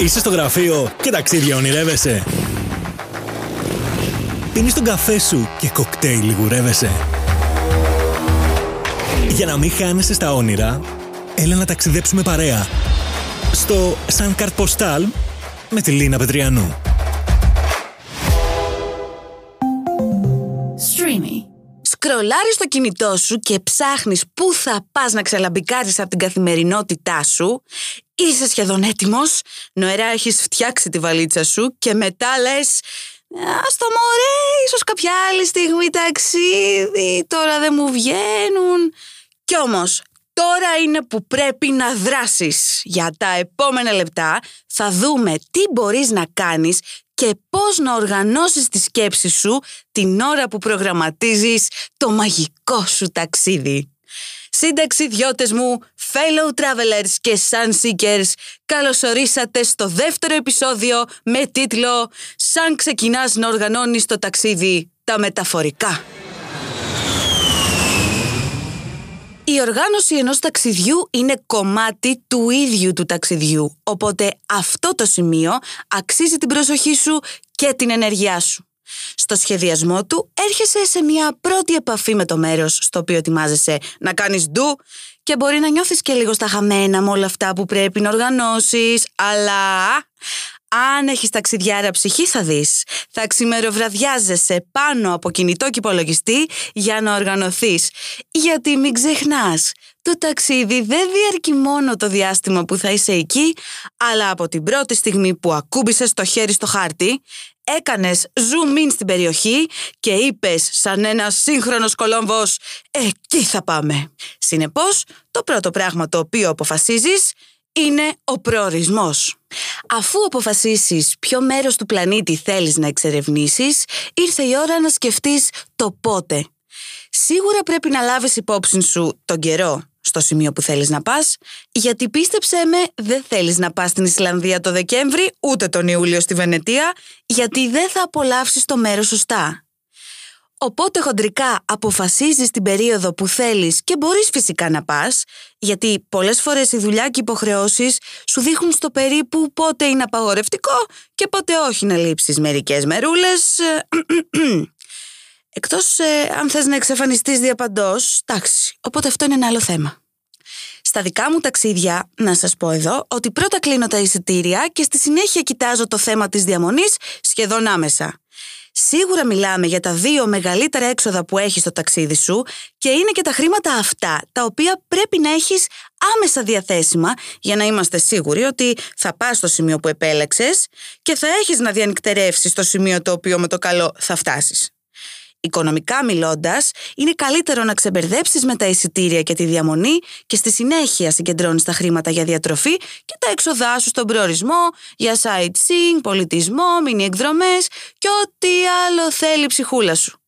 Είσαι στο γραφείο και ταξίδια ονειρεύεσαι. Πίνεις τον καφέ σου και κοκτέιλ λιγουρεύεσαι. Για να μην χάνεσαι στα όνειρα, έλα να ταξιδέψουμε παρέα. Στο Σαν Καρτ Ποστάλ με τη Λίνα Πετριανού. Streamy. Σκρολάρεις το κινητό σου και ψάχνεις πού θα πας να ξελαμπικάρεις από την καθημερινότητά σου. Είσαι σχεδόν έτοιμος, νοερά έχεις φτιάξει τη βαλίτσα σου και μετά λες «Ας το μωρέ, ίσως κάποια άλλη στιγμή ταξίδι, τώρα δεν μου βγαίνουν». Κι όμως, τώρα είναι που πρέπει να δράσεις. Για τα επόμενα λεπτά θα δούμε τι μπορείς να κάνεις και πώς να οργανώσεις τη σκέψη σου την ώρα που προγραμματίζεις το μαγικό σου ταξίδι. Συνταξιδιώτες μου, fellow travelers και sun seekers, καλωσορίσατε στο δεύτερο επεισόδιο με τίτλο «Σαν ξεκινάς να οργανώνεις το ταξίδι, τα μεταφορικά». Η οργάνωση ενός ταξιδιού είναι κομμάτι του ίδιου του ταξιδιού, οπότε αυτό το σημείο αξίζει την προσοχή σου και την ενέργειά σου. Στο σχεδιασμό του έρχεσαι σε μια πρώτη επαφή με το μέρος στο οποίο ετοιμάζεσαι να κάνεις ντου και μπορεί να νιώθεις και λίγο στα χαμένα με όλα αυτά που πρέπει να οργανώσεις, αλλά αν έχεις ταξιδιάρα ψυχή, θα δεις. Θα ξημεροβραδιάζεσαι πάνω από κινητό και υπολογιστή για να οργανωθείς. Γιατί μην ξεχνάς, το ταξίδι δεν διαρκεί μόνο το διάστημα που θα είσαι εκεί, αλλά από την πρώτη στιγμή που ακούμπησες το χέρι στο χάρτη, έκανες zoom in στην περιοχή και είπες σαν ένα σύγχρονος Κολόμβος: Εκεί θα πάμε. Συνεπώς, το πρώτο πράγμα το οποίο αποφασίζεις είναι ο προορισμός. Αφού αποφασίσεις ποιο μέρος του πλανήτη θέλεις να εξερευνήσεις, ήρθε η ώρα να σκεφτείς το πότε. Σίγουρα πρέπει να λάβεις υπόψη σου τον καιρό στο σημείο που θέλεις να πας, γιατί πίστεψέ με δεν θέλεις να πας στην Ισλανδία το Δεκέμβρη, ούτε τον Ιούλιο στη Βενετία, γιατί δεν θα απολαύσεις το μέρος σωστά. Οπότε χοντρικά αποφασίζεις την περίοδο που θέλεις και μπορείς φυσικά να πας, γιατί πολλές φορές η δουλειά και οι υποχρεώσεις σου δείχνουν στο περίπου πότε είναι απαγορευτικό και πότε όχι να λείψεις μερικές μερούλες. Εκτός ε, αν θες να εξαφανιστείς διαπαντός, εντάξει, οπότε αυτό είναι ένα άλλο θέμα. Στα δικά μου ταξίδια, να σας πω εδώ, ότι πρώτα κλείνω τα εισιτήρια και στη συνέχεια κοιτάζω το θέμα της διαμονής σχεδόν άμεσα. Σίγουρα μιλάμε για τα δύο μεγαλύτερα έξοδα που έχεις στο ταξίδι σου και είναι και τα χρήματα αυτά τα οποία πρέπει να έχεις άμεσα διαθέσιμα για να είμαστε σίγουροι ότι θα πας στο σημείο που επέλεξες και θα έχεις να διανυκτερεύσεις στο σημείο το οποίο με το καλό θα φτάσεις. Οικονομικά μιλώντας, είναι καλύτερο να ξεμπερδέψεις με τα εισιτήρια και τη διαμονή και στη συνέχεια συγκεντρώνεις τα χρήματα για διατροφή και τα έξοδά σου στον προορισμό, για sightseeing, πολιτισμό, μινι εκδρομές και ό,τι άλλο θέλει η ψυχούλα σου.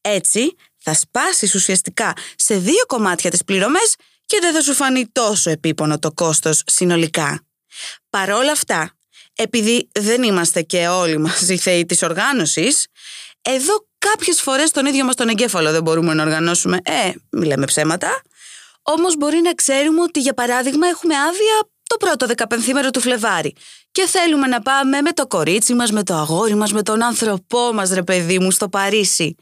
Έτσι, θα σπάσεις ουσιαστικά σε δύο κομμάτια τις πληρωμές και δεν θα σου φανεί τόσο επίπονο το κόστος συνολικά. Παρόλα αυτά, επειδή δεν είμαστε και όλοι μαζί θεοί της οργάνωσης, εδώ κάποιες φορές τον ίδιο μας τον εγκέφαλο δεν μπορούμε να οργανώσουμε. Ε, μιλάμε ψέματα. Όμως μπορεί να ξέρουμε ότι για παράδειγμα έχουμε άδεια το πρώτο δεκαπενθήμερο του Φλεβάρι και θέλουμε να πάμε με το κορίτσι μας, με το αγόρι μας, με τον άνθρωπό μας ρε παιδί μου στο Παρίσι.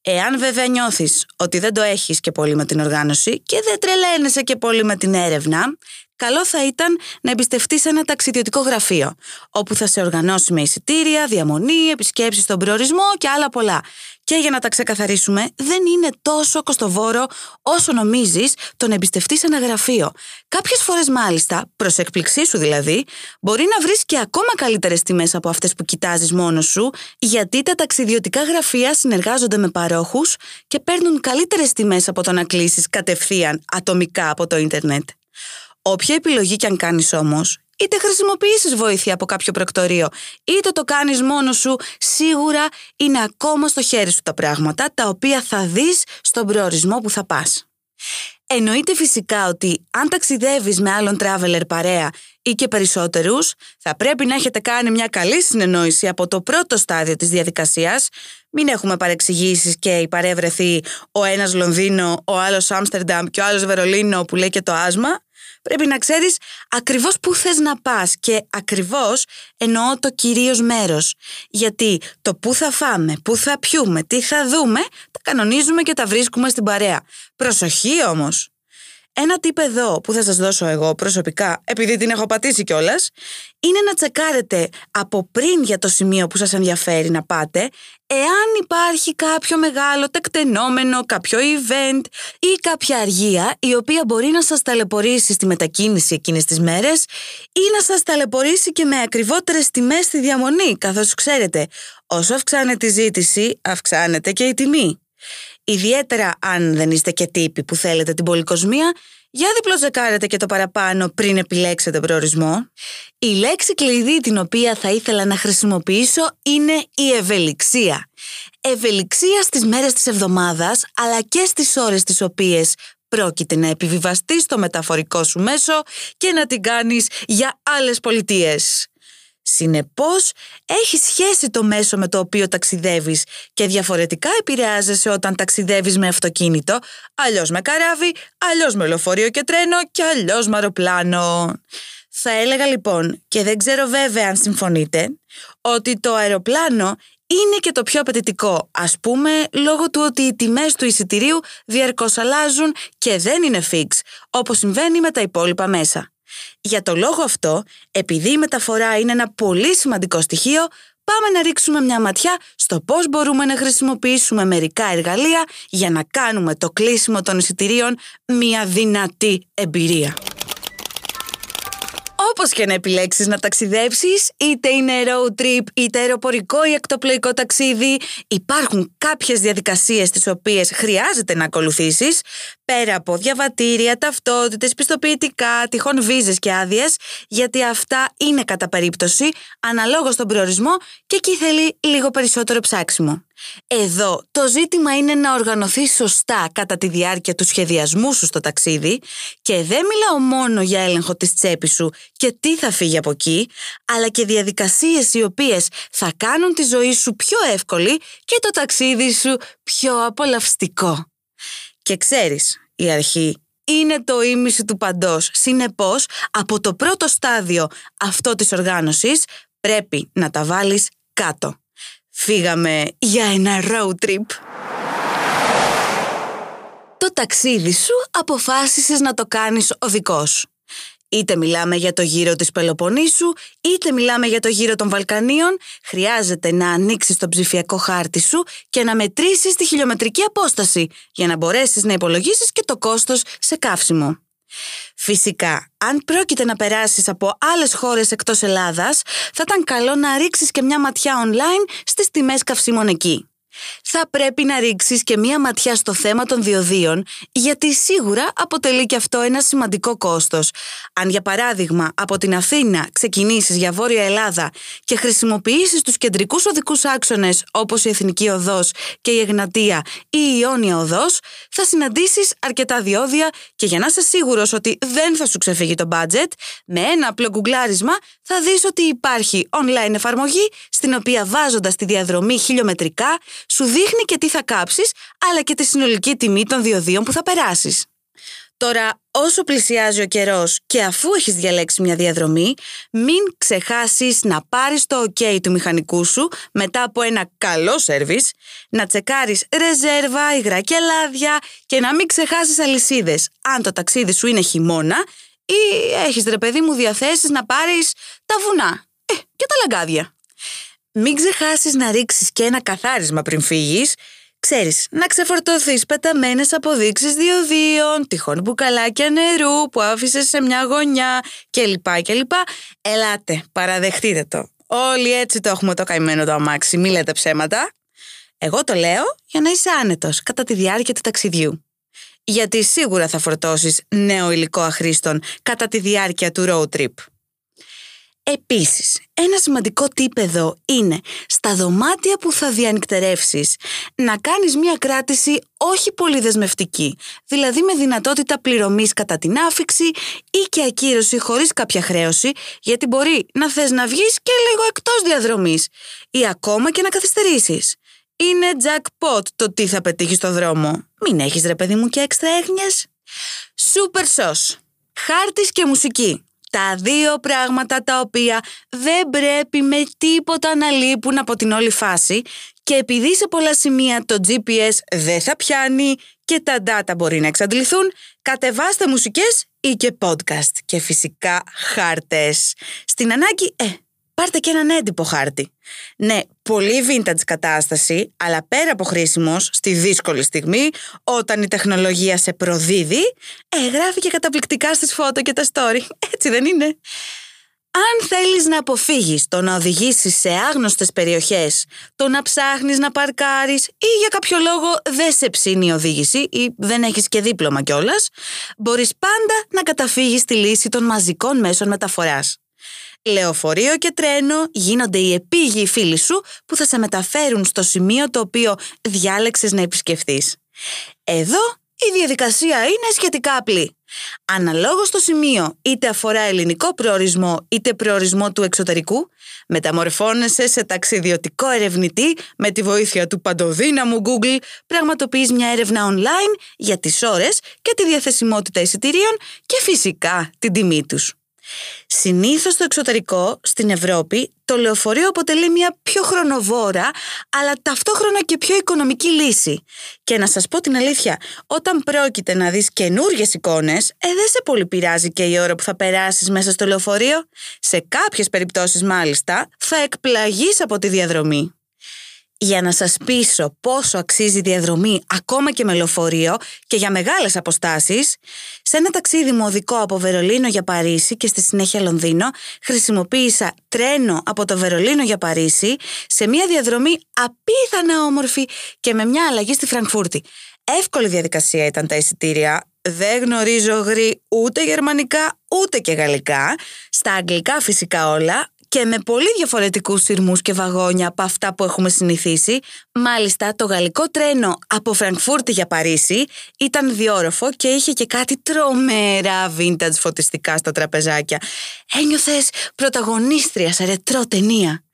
Εάν βέβαια νιώθεις ότι δεν το έχεις και πολύ με την οργάνωση και δεν τρελαίνεσαι και πολύ με την έρευνα, καλό θα ήταν να εμπιστευτείς ένα ταξιδιωτικό γραφείο, όπου θα σε οργανώσει με εισιτήρια, διαμονή, επισκέψεις στον προορισμό και άλλα πολλά. Και για να τα ξεκαθαρίσουμε, δεν είναι τόσο κοστοβόρο όσο νομίζεις το να εμπιστευτείς ένα γραφείο. Κάποιες φορές, μάλιστα, προς εκπληξή σου δηλαδή, μπορεί να βρεις και ακόμα καλύτερες τιμές από αυτές που κοιτάζεις μόνος σου, γιατί τα ταξιδιωτικά γραφεία συνεργάζονται με παρόχους και παίρνουν καλύτερες τιμές από το να κλείσεις κατευθείαν ατομικά από το ίντερνετ. Όποια επιλογή κι αν κάνεις όμως, είτε χρησιμοποιήσεις βοήθεια από κάποιο προκτορείο, είτε το κάνεις μόνος σου, σίγουρα είναι ακόμα στο χέρι σου τα πράγματα, τα οποία θα δεις στον προορισμό που θα πας. Εννοείται φυσικά ότι αν ταξιδεύεις με άλλον traveler παρέα ή και περισσότερους, θα πρέπει να έχετε κάνει μια καλή συνεννόηση από το πρώτο στάδιο της διαδικασίας, μην έχουμε παρεξηγήσεις και η παρεύρεθει ο ένας Λονδίνο, ο άλλος Άμστερνταμ και ο άλλος Βερολίνο που λέει και το άσμα, Πρέπει να ξέρεις ακριβώς πού θες να πας και ακριβώς εννοώ το κυρίως μέρος. Γιατί το πού θα φάμε, πού θα πιούμε, τι θα δούμε, τα κανονίζουμε και τα βρίσκουμε στην παρέα. Προσοχή όμως! Ένα τύπο εδώ που θα σας δώσω εγώ προσωπικά, επειδή την έχω πατήσει κιόλας, είναι να τσεκάρετε από πριν για το σημείο που σας ενδιαφέρει να πάτε, εάν υπάρχει κάποιο μεγάλο τεκτενόμενο, κάποιο event ή κάποια αργία η οποία μπορεί να σας ταλαιπωρήσει στη μετακίνηση εκείνες τις μέρες ή να σας ταλαιπωρήσει και με ακριβότερες τιμές στη διαμονή, καθώς ξέρετε, όσο αυξάνεται η ζήτηση, αυξάνεται και η τιμή. Ιδιαίτερα αν δεν είστε και τύποι που θέλετε την πολυκοσμία, για διπλοζεκάρετε και το παραπάνω πριν επιλέξετε προορισμό. Η λέξη κλειδί την οποία θα ήθελα να χρησιμοποιήσω είναι η ευελιξία. Ευελιξία στις μέρες της εβδομάδας, αλλά και στις ώρες τις οποίες πρόκειται να επιβιβαστείς το μεταφορικό σου μέσο και να την κάνεις για άλλες πολιτείες. Συνεπώς, έχει σχέση το μέσο με το οποίο ταξιδεύεις και διαφορετικά επηρεάζεσαι όταν ταξιδεύεις με αυτοκίνητο, αλλιώς με καράβι, αλλιώς με λεωφορείο και τρένο και αλλιώς με αεροπλάνο. Θα έλεγα λοιπόν, και δεν ξέρω βέβαια αν συμφωνείτε, ότι το αεροπλάνο είναι και το πιο απαιτητικό, ας πούμε λόγω του ότι οι τιμές του εισιτηρίου διαρκώς αλλάζουν και δεν είναι fix, όπως συμβαίνει με τα υπόλοιπα μέσα. Για το λόγο αυτό, επειδή η μεταφορά είναι ένα πολύ σημαντικό στοιχείο, πάμε να ρίξουμε μια ματιά στο πώς μπορούμε να χρησιμοποιήσουμε μερικά εργαλεία για να κάνουμε το κλείσιμο των εισιτηρίων μια δυνατή εμπειρία. Όπως και να επιλέξεις να ταξιδέψεις, είτε είναι road trip, είτε αεροπορικό ή εκτοπλοϊκό ταξίδι, υπάρχουν κάποιες διαδικασίες τις οποίες χρειάζεται να ακολουθήσεις, πέρα από διαβατήρια, ταυτότητες, πιστοποιητικά, τυχόν βίζες και άδειες, γιατί αυτά είναι κατά περίπτωση, αναλόγως στον προορισμό και εκεί θέλει λίγο περισσότερο ψάξιμο. Εδώ το ζήτημα είναι να οργανωθεί σωστά κατά τη διάρκεια του σχεδιασμού σου στο ταξίδι και δεν μιλάω μόνο για έλεγχο της τσέπης σου και τι θα φύγει από εκεί, αλλά και διαδικασίες οι οποίες θα κάνουν τη ζωή σου πιο εύκολη και το ταξίδι σου πιο απολαυστικό. Και ξέρεις, η αρχή είναι το ίμιση του παντός. Συνεπώς, από το πρώτο στάδιο αυτό της οργάνωσης πρέπει να τα βάλεις κάτω. Φύγαμε για ένα road trip. Το ταξίδι σου αποφάσισες να το κάνεις οδικός. Είτε μιλάμε για το γύρο της Πελοποννήσου, είτε μιλάμε για το γύρο των Βαλκανίων, χρειάζεται να ανοίξεις το ψηφιακό χάρτη σου και να μετρήσεις τη χιλιομετρική απόσταση για να μπορέσεις να υπολογίσεις και το κόστος σε καύσιμο. Φυσικά, αν πρόκειται να περάσεις από άλλες χώρες εκτός Ελλάδας, θα ήταν καλό να ρίξεις και μια ματιά online στις τιμές καυσίμων εκεί θα πρέπει να ρίξεις και μία ματιά στο θέμα των διοδίων, γιατί σίγουρα αποτελεί και αυτό ένα σημαντικό κόστος. Αν για παράδειγμα από την Αθήνα ξεκινήσεις για Βόρεια Ελλάδα και χρησιμοποιήσεις τους κεντρικούς οδικούς άξονες όπως η Εθνική Οδός και η Εγνατία ή η Ιόνια Οδός, θα συναντήσεις αρκετά διόδια και για να είσαι σίγουρος ότι δεν θα σου ξεφύγει το budget, με ένα απλό γκουγκλάρισμα θα δεις ότι υπάρχει online εφαρμογή στην οποία βάζοντας τη διαδρομή χιλιομετρικά σου δείχνει και τι θα κάψεις, αλλά και τη συνολική τιμή των διοδίων που θα περάσεις. Τώρα, όσο πλησιάζει ο καιρός και αφού έχεις διαλέξει μια διαδρομή, μην ξεχάσεις να πάρεις το OK του μηχανικού σου μετά από ένα καλό σερβις, να τσεκάρεις ρεζέρβα, υγρά και λάδια και να μην ξεχάσεις αλυσίδες αν το ταξίδι σου είναι χειμώνα ή έχεις ρε παιδί μου διαθέσεις να πάρεις τα βουνά ε, και τα λαγκάδια. Μην ξεχάσεις να ρίξεις και ένα καθάρισμα πριν φύγεις. Ξέρεις, να ξεφορτωθείς πεταμένες αποδείξεις διοδίων, τυχόν μπουκαλάκια νερού που άφησες σε μια γωνιά κλπ. κλπ. Ελάτε, παραδεχτείτε το. Όλοι έτσι το έχουμε το καημένο το αμάξι, μη λέτε ψέματα. Εγώ το λέω για να είσαι άνετος κατά τη διάρκεια του ταξιδιού. Γιατί σίγουρα θα φορτώσεις νέο υλικό αχρήστων κατά τη διάρκεια του road trip. Επίσης, ένα σημαντικό tip εδώ είναι στα δωμάτια που θα διανυκτερεύσεις να κάνεις μια κράτηση όχι πολύ δεσμευτική, δηλαδή με δυνατότητα πληρωμής κατά την άφηξη ή και ακύρωση χωρίς κάποια χρέωση, γιατί μπορεί να θες να βγεις και λίγο εκτός διαδρομής ή ακόμα και να καθυστερήσεις. Είναι jackpot το τι θα πετύχεις στο δρόμο. Μην έχεις ρε παιδί μου και έξτρα έγνοιες. Super sauce. Χάρτης και μουσική. Τα δύο πράγματα τα οποία δεν πρέπει με τίποτα να λείπουν από την όλη φάση και επειδή σε πολλά σημεία το GPS δεν θα πιάνει και τα data μπορεί να εξαντληθούν, κατεβάστε μουσικές ή και podcast και φυσικά χάρτες. Στην ανάγκη, ε, πάρτε και έναν έντυπο χάρτη. Ναι, πολύ vintage κατάσταση, αλλά πέρα από χρήσιμος, στη δύσκολη στιγμή, όταν η τεχνολογία σε προδίδει, ε, γράφει και καταπληκτικά στις φώτο και τα story. Έτσι δεν είναι; Αν θέλεις να αποφύγεις το να οδηγήσεις σε άγνωστες περιοχές, το να ψάχνεις να παρκάρεις ή για κάποιο λόγο δεν σε ψήνει η οδήγηση ή δεν έχεις και δίπλωμα κιόλας, μπορείς πάντα να καταφύγεις στη λύση των μαζικών μέσων μεταφοράς. Λεωφορείο και τρένο γίνονται οι επίγειοι φίλοι σου που θα σε μεταφέρουν στο σημείο το οποίο διάλεξες να επισκεφθείς. Εδώ η διαδικασία είναι σχετικά απλή. Αναλόγως στο σημείο είτε αφορά ελληνικό προορισμό είτε προορισμό του εξωτερικού, μεταμορφώνεσαι σε ταξιδιωτικό ερευνητή με τη βοήθεια του παντοδύναμου Google, πραγματοποιείς μια έρευνα online για τις ώρες και τη διαθεσιμότητα εισιτηρίων και φυσικά την τιμή τους. Συνήθως στο εξωτερικό, στην Ευρώπη, το λεωφορείο αποτελεί μια πιο χρονοβόρα, αλλά ταυτόχρονα και πιο οικονομική λύση. Και να σας πω την αλήθεια, όταν πρόκειται να δεις καινούργιες εικόνες, ε, δεν σε πολύ πειράζει και η ώρα που θα περάσεις μέσα στο λεωφορείο. Σε κάποιες περιπτώσεις μάλιστα, θα εκπλαγείς από τη διαδρομή για να σας πείσω πόσο αξίζει η διαδρομή ακόμα και με λεωφορείο και για μεγάλες αποστάσεις, σε ένα ταξίδι μου οδικό από Βερολίνο για Παρίσι και στη συνέχεια Λονδίνο, χρησιμοποίησα τρένο από το Βερολίνο για Παρίσι σε μια διαδρομή απίθανα όμορφη και με μια αλλαγή στη Φραγκφούρτη. Εύκολη διαδικασία ήταν τα εισιτήρια, δεν γνωρίζω γρή ούτε γερμανικά ούτε και γαλλικά, στα αγγλικά φυσικά όλα, και με πολύ διαφορετικούς σειρμούς και βαγόνια από αυτά που έχουμε συνηθίσει. Μάλιστα, το γαλλικό τρένο από Φραγκφούρτη για Παρίσι ήταν διόροφο και είχε και κάτι τρομερά vintage φωτιστικά στα τραπεζάκια. Ένιωθες πρωταγωνίστρια σε ρετρό ταινία.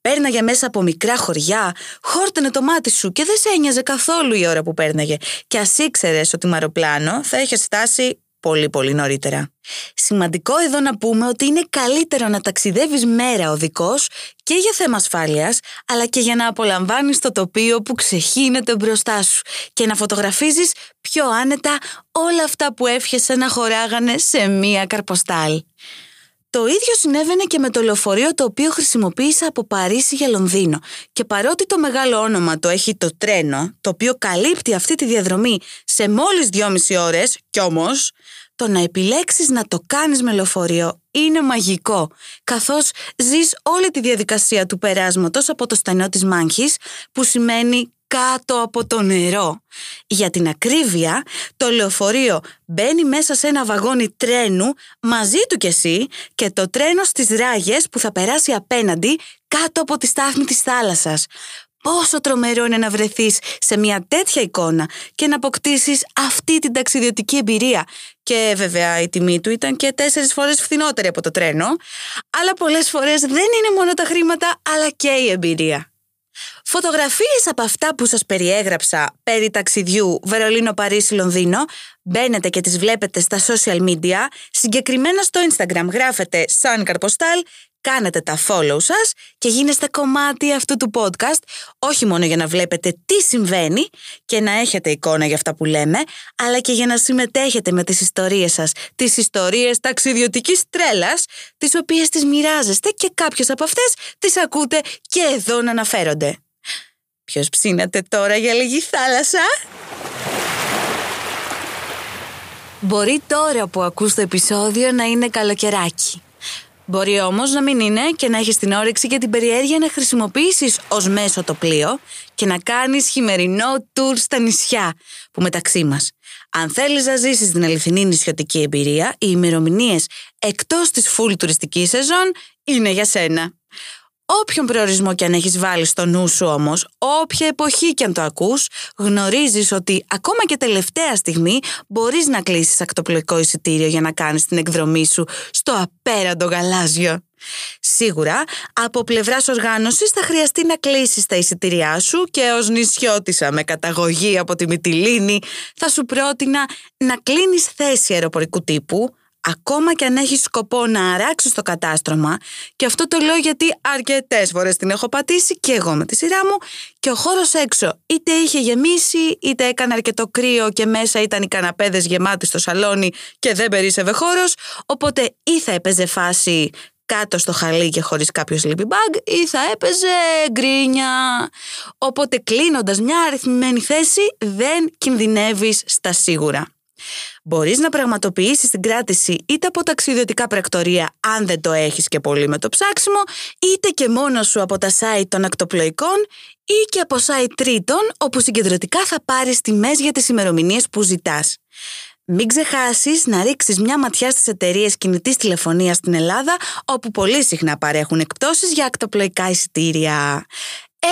Πέρναγε μέσα από μικρά χωριά, χόρτανε το μάτι σου και δεν σε ένοιαζε καθόλου η ώρα που πέρναγε. Και ας ήξερες ότι με αεροπλάνο θα είχες φτάσει πολύ πολύ νωρίτερα. Σημαντικό εδώ να πούμε ότι είναι καλύτερο να ταξιδεύεις μέρα οδικός και για θέμα ασφάλειας, αλλά και για να απολαμβάνεις το τοπίο που ξεχύνεται μπροστά σου και να φωτογραφίζεις πιο άνετα όλα αυτά που εύχεσαι να χωράγανε σε μία καρποστάλ. Το ίδιο συνέβαινε και με το λεωφορείο το οποίο χρησιμοποίησα από Παρίσι για Λονδίνο. Και παρότι το μεγάλο όνομα το έχει το τρένο, το οποίο καλύπτει αυτή τη διαδρομή σε μόλις δυόμιση ώρες, κι όμως το να επιλέξεις να το κάνεις με λεωφορείο είναι μαγικό, καθώς ζεις όλη τη διαδικασία του περάσματος από το στενό της μάχης, που σημαίνει κάτω από το νερό. Για την ακρίβεια, το λεωφορείο μπαίνει μέσα σε ένα βαγόνι τρένου μαζί του κι εσύ και το τρένο στις ράγες που θα περάσει απέναντι κάτω από τη στάθμη της θάλασσας. Πόσο τρομερό είναι να βρεθείς σε μια τέτοια εικόνα και να αποκτήσεις αυτή την ταξιδιωτική εμπειρία. Και βέβαια η τιμή του ήταν και τέσσερις φορές φθηνότερη από το τρένο, αλλά πολλές φορές δεν είναι μόνο τα χρήματα, αλλά και η εμπειρία. Φωτογραφίες από αυτά που σας περιέγραψα περί ταξιδιού Βερολίνο-Παρίσι-Λονδίνο μπαίνετε και τις βλέπετε στα social media, συγκεκριμένα στο Instagram γράφετε σαν καρποστάλ κάνετε τα follow σας και γίνεστε κομμάτι αυτού του podcast, όχι μόνο για να βλέπετε τι συμβαίνει και να έχετε εικόνα για αυτά που λέμε, αλλά και για να συμμετέχετε με τις ιστορίες σας, τις ιστορίες ταξιδιωτικής τρέλας, τις οποίες τις μοιράζεστε και κάποιες από αυτές τις ακούτε και εδώ να αναφέρονται. Ποιος ψήνατε τώρα για λίγη θάλασσα; Μπορεί τώρα που ακούς το επεισόδιο να είναι καλοκαιράκι. Μπορεί όμως να μην είναι και να έχεις την όρεξη και την περιέργεια να χρησιμοποιήσεις ως μέσο το πλοίο και να κάνεις χειμερινό τουρ στα νησιά που μεταξύ μας. Αν θέλεις να ζήσεις την αληθινή νησιωτική εμπειρία, οι ημερομηνίες εκτός της full τουριστικής σεζόν είναι για σένα. Όποιον προορισμό και αν έχεις βάλει στο νου σου όμως, όποια εποχή και αν το ακούς, γνωρίζεις ότι ακόμα και τελευταία στιγμή μπορείς να κλείσεις ακτοπλοϊκό εισιτήριο για να κάνεις την εκδρομή σου στο απέραντο γαλάζιο. Σίγουρα, από πλευράς οργάνωσης θα χρειαστεί να κλείσεις τα εισιτήριά σου και ως νησιώτησα με καταγωγή από τη Μυτιλίνη, θα σου πρότεινα να κλείνεις θέση αεροπορικού τύπου ακόμα και αν έχεις σκοπό να αράξεις το κατάστρωμα, και αυτό το λέω γιατί αρκετές φορές την έχω πατήσει και εγώ με τη σειρά μου, και ο χώρος έξω είτε είχε γεμίσει, είτε έκανε αρκετό κρύο και μέσα ήταν οι καναπέδες γεμάτοι στο σαλόνι και δεν περίσευε χώρος, οπότε ή θα έπαιζε φάση κάτω στο χαλί και χωρίς κάποιο sleeping bag ή θα έπαιζε γκρίνια. Οπότε κλείνοντας μια αριθμημένη θέση δεν κινδυνεύεις στα σίγουρα. Μπορείς να πραγματοποιήσεις την κράτηση είτε από ταξιδιωτικά πρακτορία αν δεν το έχεις και πολύ με το ψάξιμο, είτε και μόνο σου από τα site των ακτοπλοϊκών ή και από site τρίτων όπου συγκεντρωτικά θα πάρεις τιμές για τις ημερομηνίες που ζητάς. Μην ξεχάσεις να ρίξεις μια ματιά στις εταιρείες κινητής τηλεφωνίας στην Ελλάδα όπου πολύ συχνά παρέχουν εκπτώσεις για ακτοπλοϊκά εισιτήρια.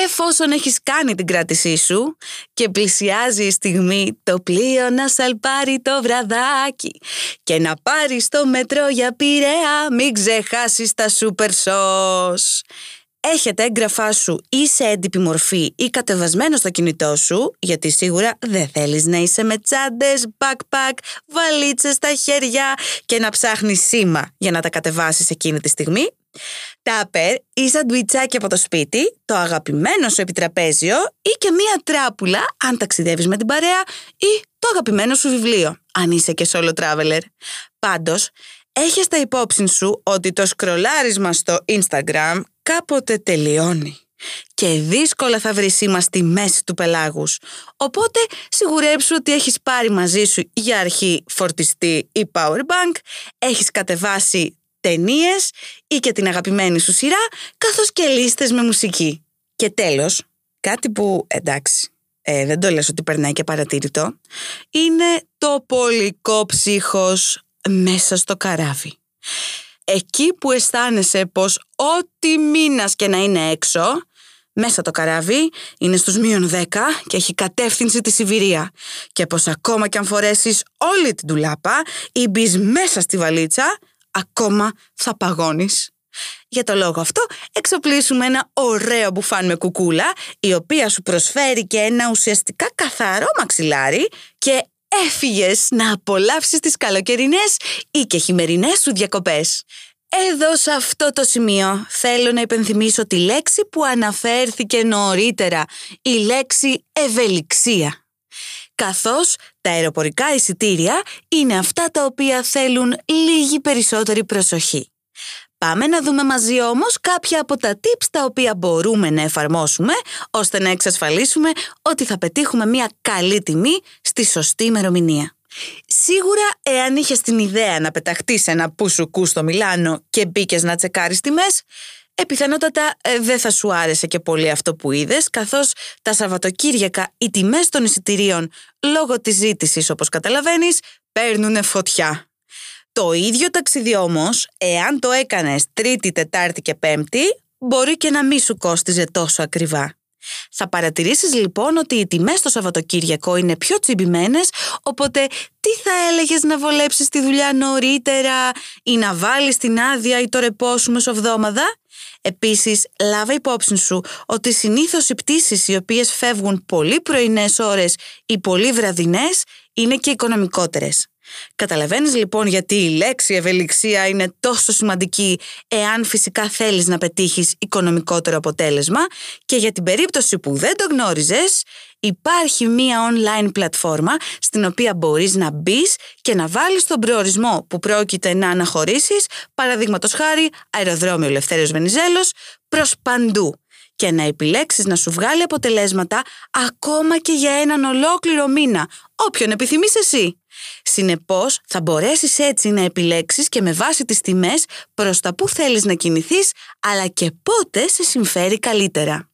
Εφόσον έχεις κάνει την κράτησή σου και πλησιάζει η στιγμή το πλοίο να σαλπάρει το βραδάκι και να πάρεις το μετρό για πειραιά μην ξεχάσεις τα super sauce έχετε έγγραφά σου ή σε έντυπη μορφή ή κατεβασμένο στο κινητό σου, γιατί σίγουρα δεν θέλεις να είσαι με τσάντες, backpack, βαλίτσες στα χέρια και να ψάχνεις σήμα για να τα κατεβάσεις εκείνη τη στιγμή. Τάπερ ή σαντουιτσάκι από το σπίτι, το αγαπημένο σου επιτραπέζιο ή και μία τράπουλα αν ταξιδεύεις με την παρέα ή το αγαπημένο σου βιβλίο, αν είσαι και solo traveler. Πάντως, έχεις τα υπόψη σου ότι το σκρολάρισμα στο Instagram κάποτε τελειώνει και δύσκολα θα βρεις σήμα στη μέση του πελάγους. Οπότε σιγουρέψου ότι έχεις πάρει μαζί σου για αρχή φορτιστή ή powerbank, έχεις κατεβάσει ταινίες ή και την αγαπημένη σου σειρά, καθώς και λίστες με μουσική. Και τέλος, κάτι που εντάξει, ε, δεν το λες ότι περνάει και παρατήρητο, είναι το πολικό ψύχος μέσα στο καράβι εκεί που αισθάνεσαι πως ό,τι μήνας και να είναι έξω, μέσα το καράβι είναι στους μείον 10 και έχει κατεύθυνση τη Σιβηρία και πως ακόμα και αν φορέσεις όλη την τουλάπα ή μπει μέσα στη βαλίτσα, ακόμα θα παγώνεις. Για το λόγο αυτό εξοπλίσουμε ένα ωραίο μπουφάν με κουκούλα η οποία σου προσφέρει και ένα ουσιαστικά καθαρό μαξιλάρι και έφυγες να απολαύσεις τις καλοκαιρινές ή και χειμερινές σου διακοπές. Εδώ σε αυτό το σημείο θέλω να υπενθυμίσω τη λέξη που αναφέρθηκε νωρίτερα, η λέξη ευελιξία. Καθώς τα αεροπορικά εισιτήρια είναι αυτά τα οποία θέλουν λίγη περισσότερη προσοχή. Πάμε να δούμε μαζί όμως κάποια από τα tips τα οποία μπορούμε να εφαρμόσουμε ώστε να εξασφαλίσουμε ότι θα πετύχουμε μια καλή τιμή στη σωστή ημερομηνία. Σίγουρα, εάν είχες την ιδέα να πεταχτείς σε ένα πουσουκού στο Μιλάνο και μπήκες να τσεκάρεις τιμές, επιθανότατα ε, δεν θα σου άρεσε και πολύ αυτό που είδες, καθώς τα Σαββατοκύριακα οι τιμές των εισιτηρίων λόγω της ζήτησης, όπως καταλαβαίνεις, παίρνουν φωτιά. Το ίδιο ταξίδι όμως, εάν το έκανες Τρίτη, Τετάρτη και Πέμπτη, μπορεί και να μη σου κόστιζε τόσο ακριβά. Θα παρατηρήσεις λοιπόν ότι οι τιμές το Σαββατοκύριακο είναι πιο τσιμπημένες, οπότε τι θα έλεγες να βολέψεις τη δουλειά νωρίτερα ή να βάλεις την άδεια ή το ρεπό σου μεσοβδόμαδα. Επίσης, λάβε υπόψη σου ότι συνήθως οι πτήσεις οι οποίες φεύγουν πολύ πρωινές ώρες ή πολύ βραδινές είναι και οικονομικότερες. Καταλαβαίνεις λοιπόν γιατί η λέξη ευελιξία είναι τόσο σημαντική εάν φυσικά θέλεις να πετύχεις οικονομικότερο αποτέλεσμα και για την περίπτωση που δεν το γνώριζες υπάρχει μία online πλατφόρμα στην οποία μπορείς να μπεις και να βάλεις τον προορισμό που πρόκειται να αναχωρήσεις παραδείγματος χάρη αεροδρόμιο Ελευθέριος Βενιζέλος προς παντού και να επιλέξεις να σου βγάλει αποτελέσματα ακόμα και για έναν ολόκληρο μήνα, όποιον επιθυμείς εσύ. Συνεπώς, θα μπορέσεις έτσι να επιλέξεις και με βάση τις τιμές προς τα που θέλεις να κινηθείς, αλλά και πότε σε συμφέρει καλύτερα.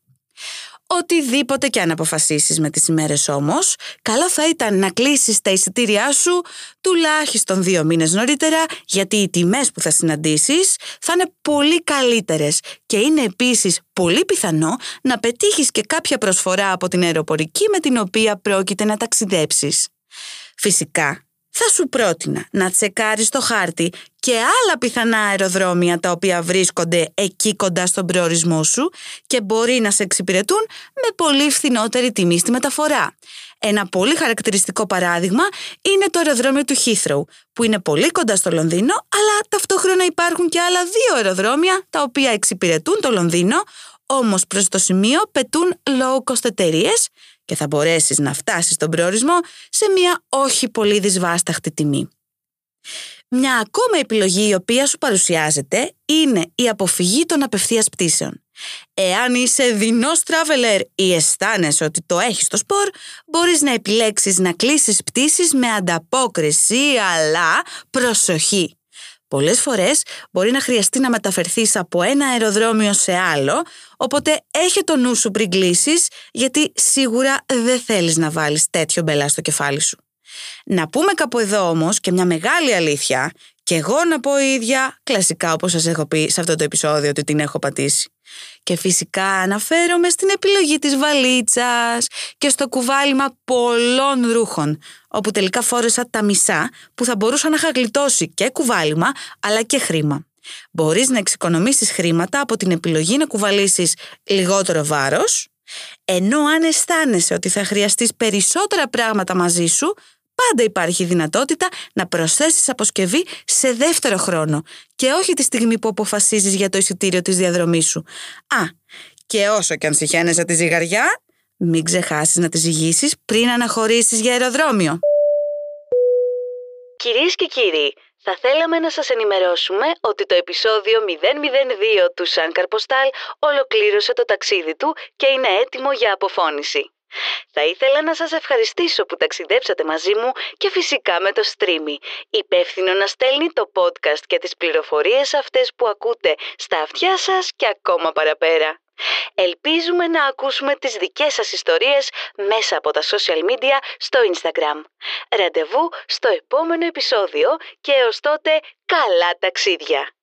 Οτιδήποτε και αν αποφασίσεις με τις ημέρες όμως, καλό θα ήταν να κλείσεις τα εισιτήριά σου τουλάχιστον δύο μήνες νωρίτερα, γιατί οι τιμές που θα συναντήσεις θα είναι πολύ καλύτερες και είναι επίσης πολύ πιθανό να πετύχεις και κάποια προσφορά από την αεροπορική με την οποία πρόκειται να ταξιδέψεις. Φυσικά, θα σου πρότεινα να τσεκάρεις το χάρτη και άλλα πιθανά αεροδρόμια τα οποία βρίσκονται εκεί κοντά στον προορισμό σου και μπορεί να σε εξυπηρετούν με πολύ φθηνότερη τιμή στη μεταφορά. Ένα πολύ χαρακτηριστικό παράδειγμα είναι το αεροδρόμιο του Heathrow, που είναι πολύ κοντά στο Λονδίνο, αλλά ταυτόχρονα υπάρχουν και άλλα δύο αεροδρόμια τα οποία εξυπηρετούν το Λονδίνο, όμως προς το σημείο πετούν low cost εταιρείες και θα μπορέσεις να φτάσεις στον προορισμό σε μια όχι πολύ δυσβάσταχτη τιμή. Μια ακόμα επιλογή η οποία σου παρουσιάζεται είναι η αποφυγή των απευθείας πτήσεων. Εάν είσαι δεινός traveler ή αισθάνεσαι ότι το έχεις στο σπορ, μπορείς να επιλέξεις να κλείσεις πτήσεις με ανταπόκριση, αλλά προσοχή. Πολλές φορές μπορεί να χρειαστεί να μεταφερθείς από ένα αεροδρόμιο σε άλλο, οπότε έχει το νου σου πριν κλείσεις, γιατί σίγουρα δεν θέλεις να βάλεις τέτοιο μπελά στο κεφάλι σου. Να πούμε κάπου εδώ όμως και μια μεγάλη αλήθεια και εγώ να πω η ίδια, κλασικά όπως σας έχω πει σε αυτό το επεισόδιο ότι την έχω πατήσει. Και φυσικά αναφέρομαι στην επιλογή της βαλίτσας και στο κουβάλιμα πολλών ρούχων, όπου τελικά φόρεσα τα μισά που θα μπορούσα να είχα γλιτώσει και κουβάλιμα αλλά και χρήμα. Μπορείς να εξοικονομήσεις χρήματα από την επιλογή να κουβαλήσεις λιγότερο βάρος, ενώ αν αισθάνεσαι ότι θα χρειαστείς περισσότερα πράγματα μαζί σου, πάντα υπάρχει δυνατότητα να προσθέσεις αποσκευή σε δεύτερο χρόνο και όχι τη στιγμή που αποφασίζεις για το εισιτήριο της διαδρομής σου. Α, και όσο και αν συχαίνεσαι τη ζυγαριά, μην ξεχάσεις να τη ζυγίσεις πριν αναχωρήσεις για αεροδρόμιο. Κυρίες και κύριοι, θα θέλαμε να σας ενημερώσουμε ότι το επεισόδιο 002 του Σαν Καρποστάλ ολοκλήρωσε το ταξίδι του και είναι έτοιμο για αποφώνηση. Θα ήθελα να σας ευχαριστήσω που ταξιδέψατε μαζί μου και φυσικά με το streamy, υπεύθυνο να στέλνει το podcast και τις πληροφορίες αυτές που ακούτε στα αυτιά σας και ακόμα παραπέρα. Ελπίζουμε να ακούσουμε τις δικές σας ιστορίες μέσα από τα social media στο Instagram. Ραντεβού στο επόμενο επεισόδιο και έως τότε καλά ταξίδια!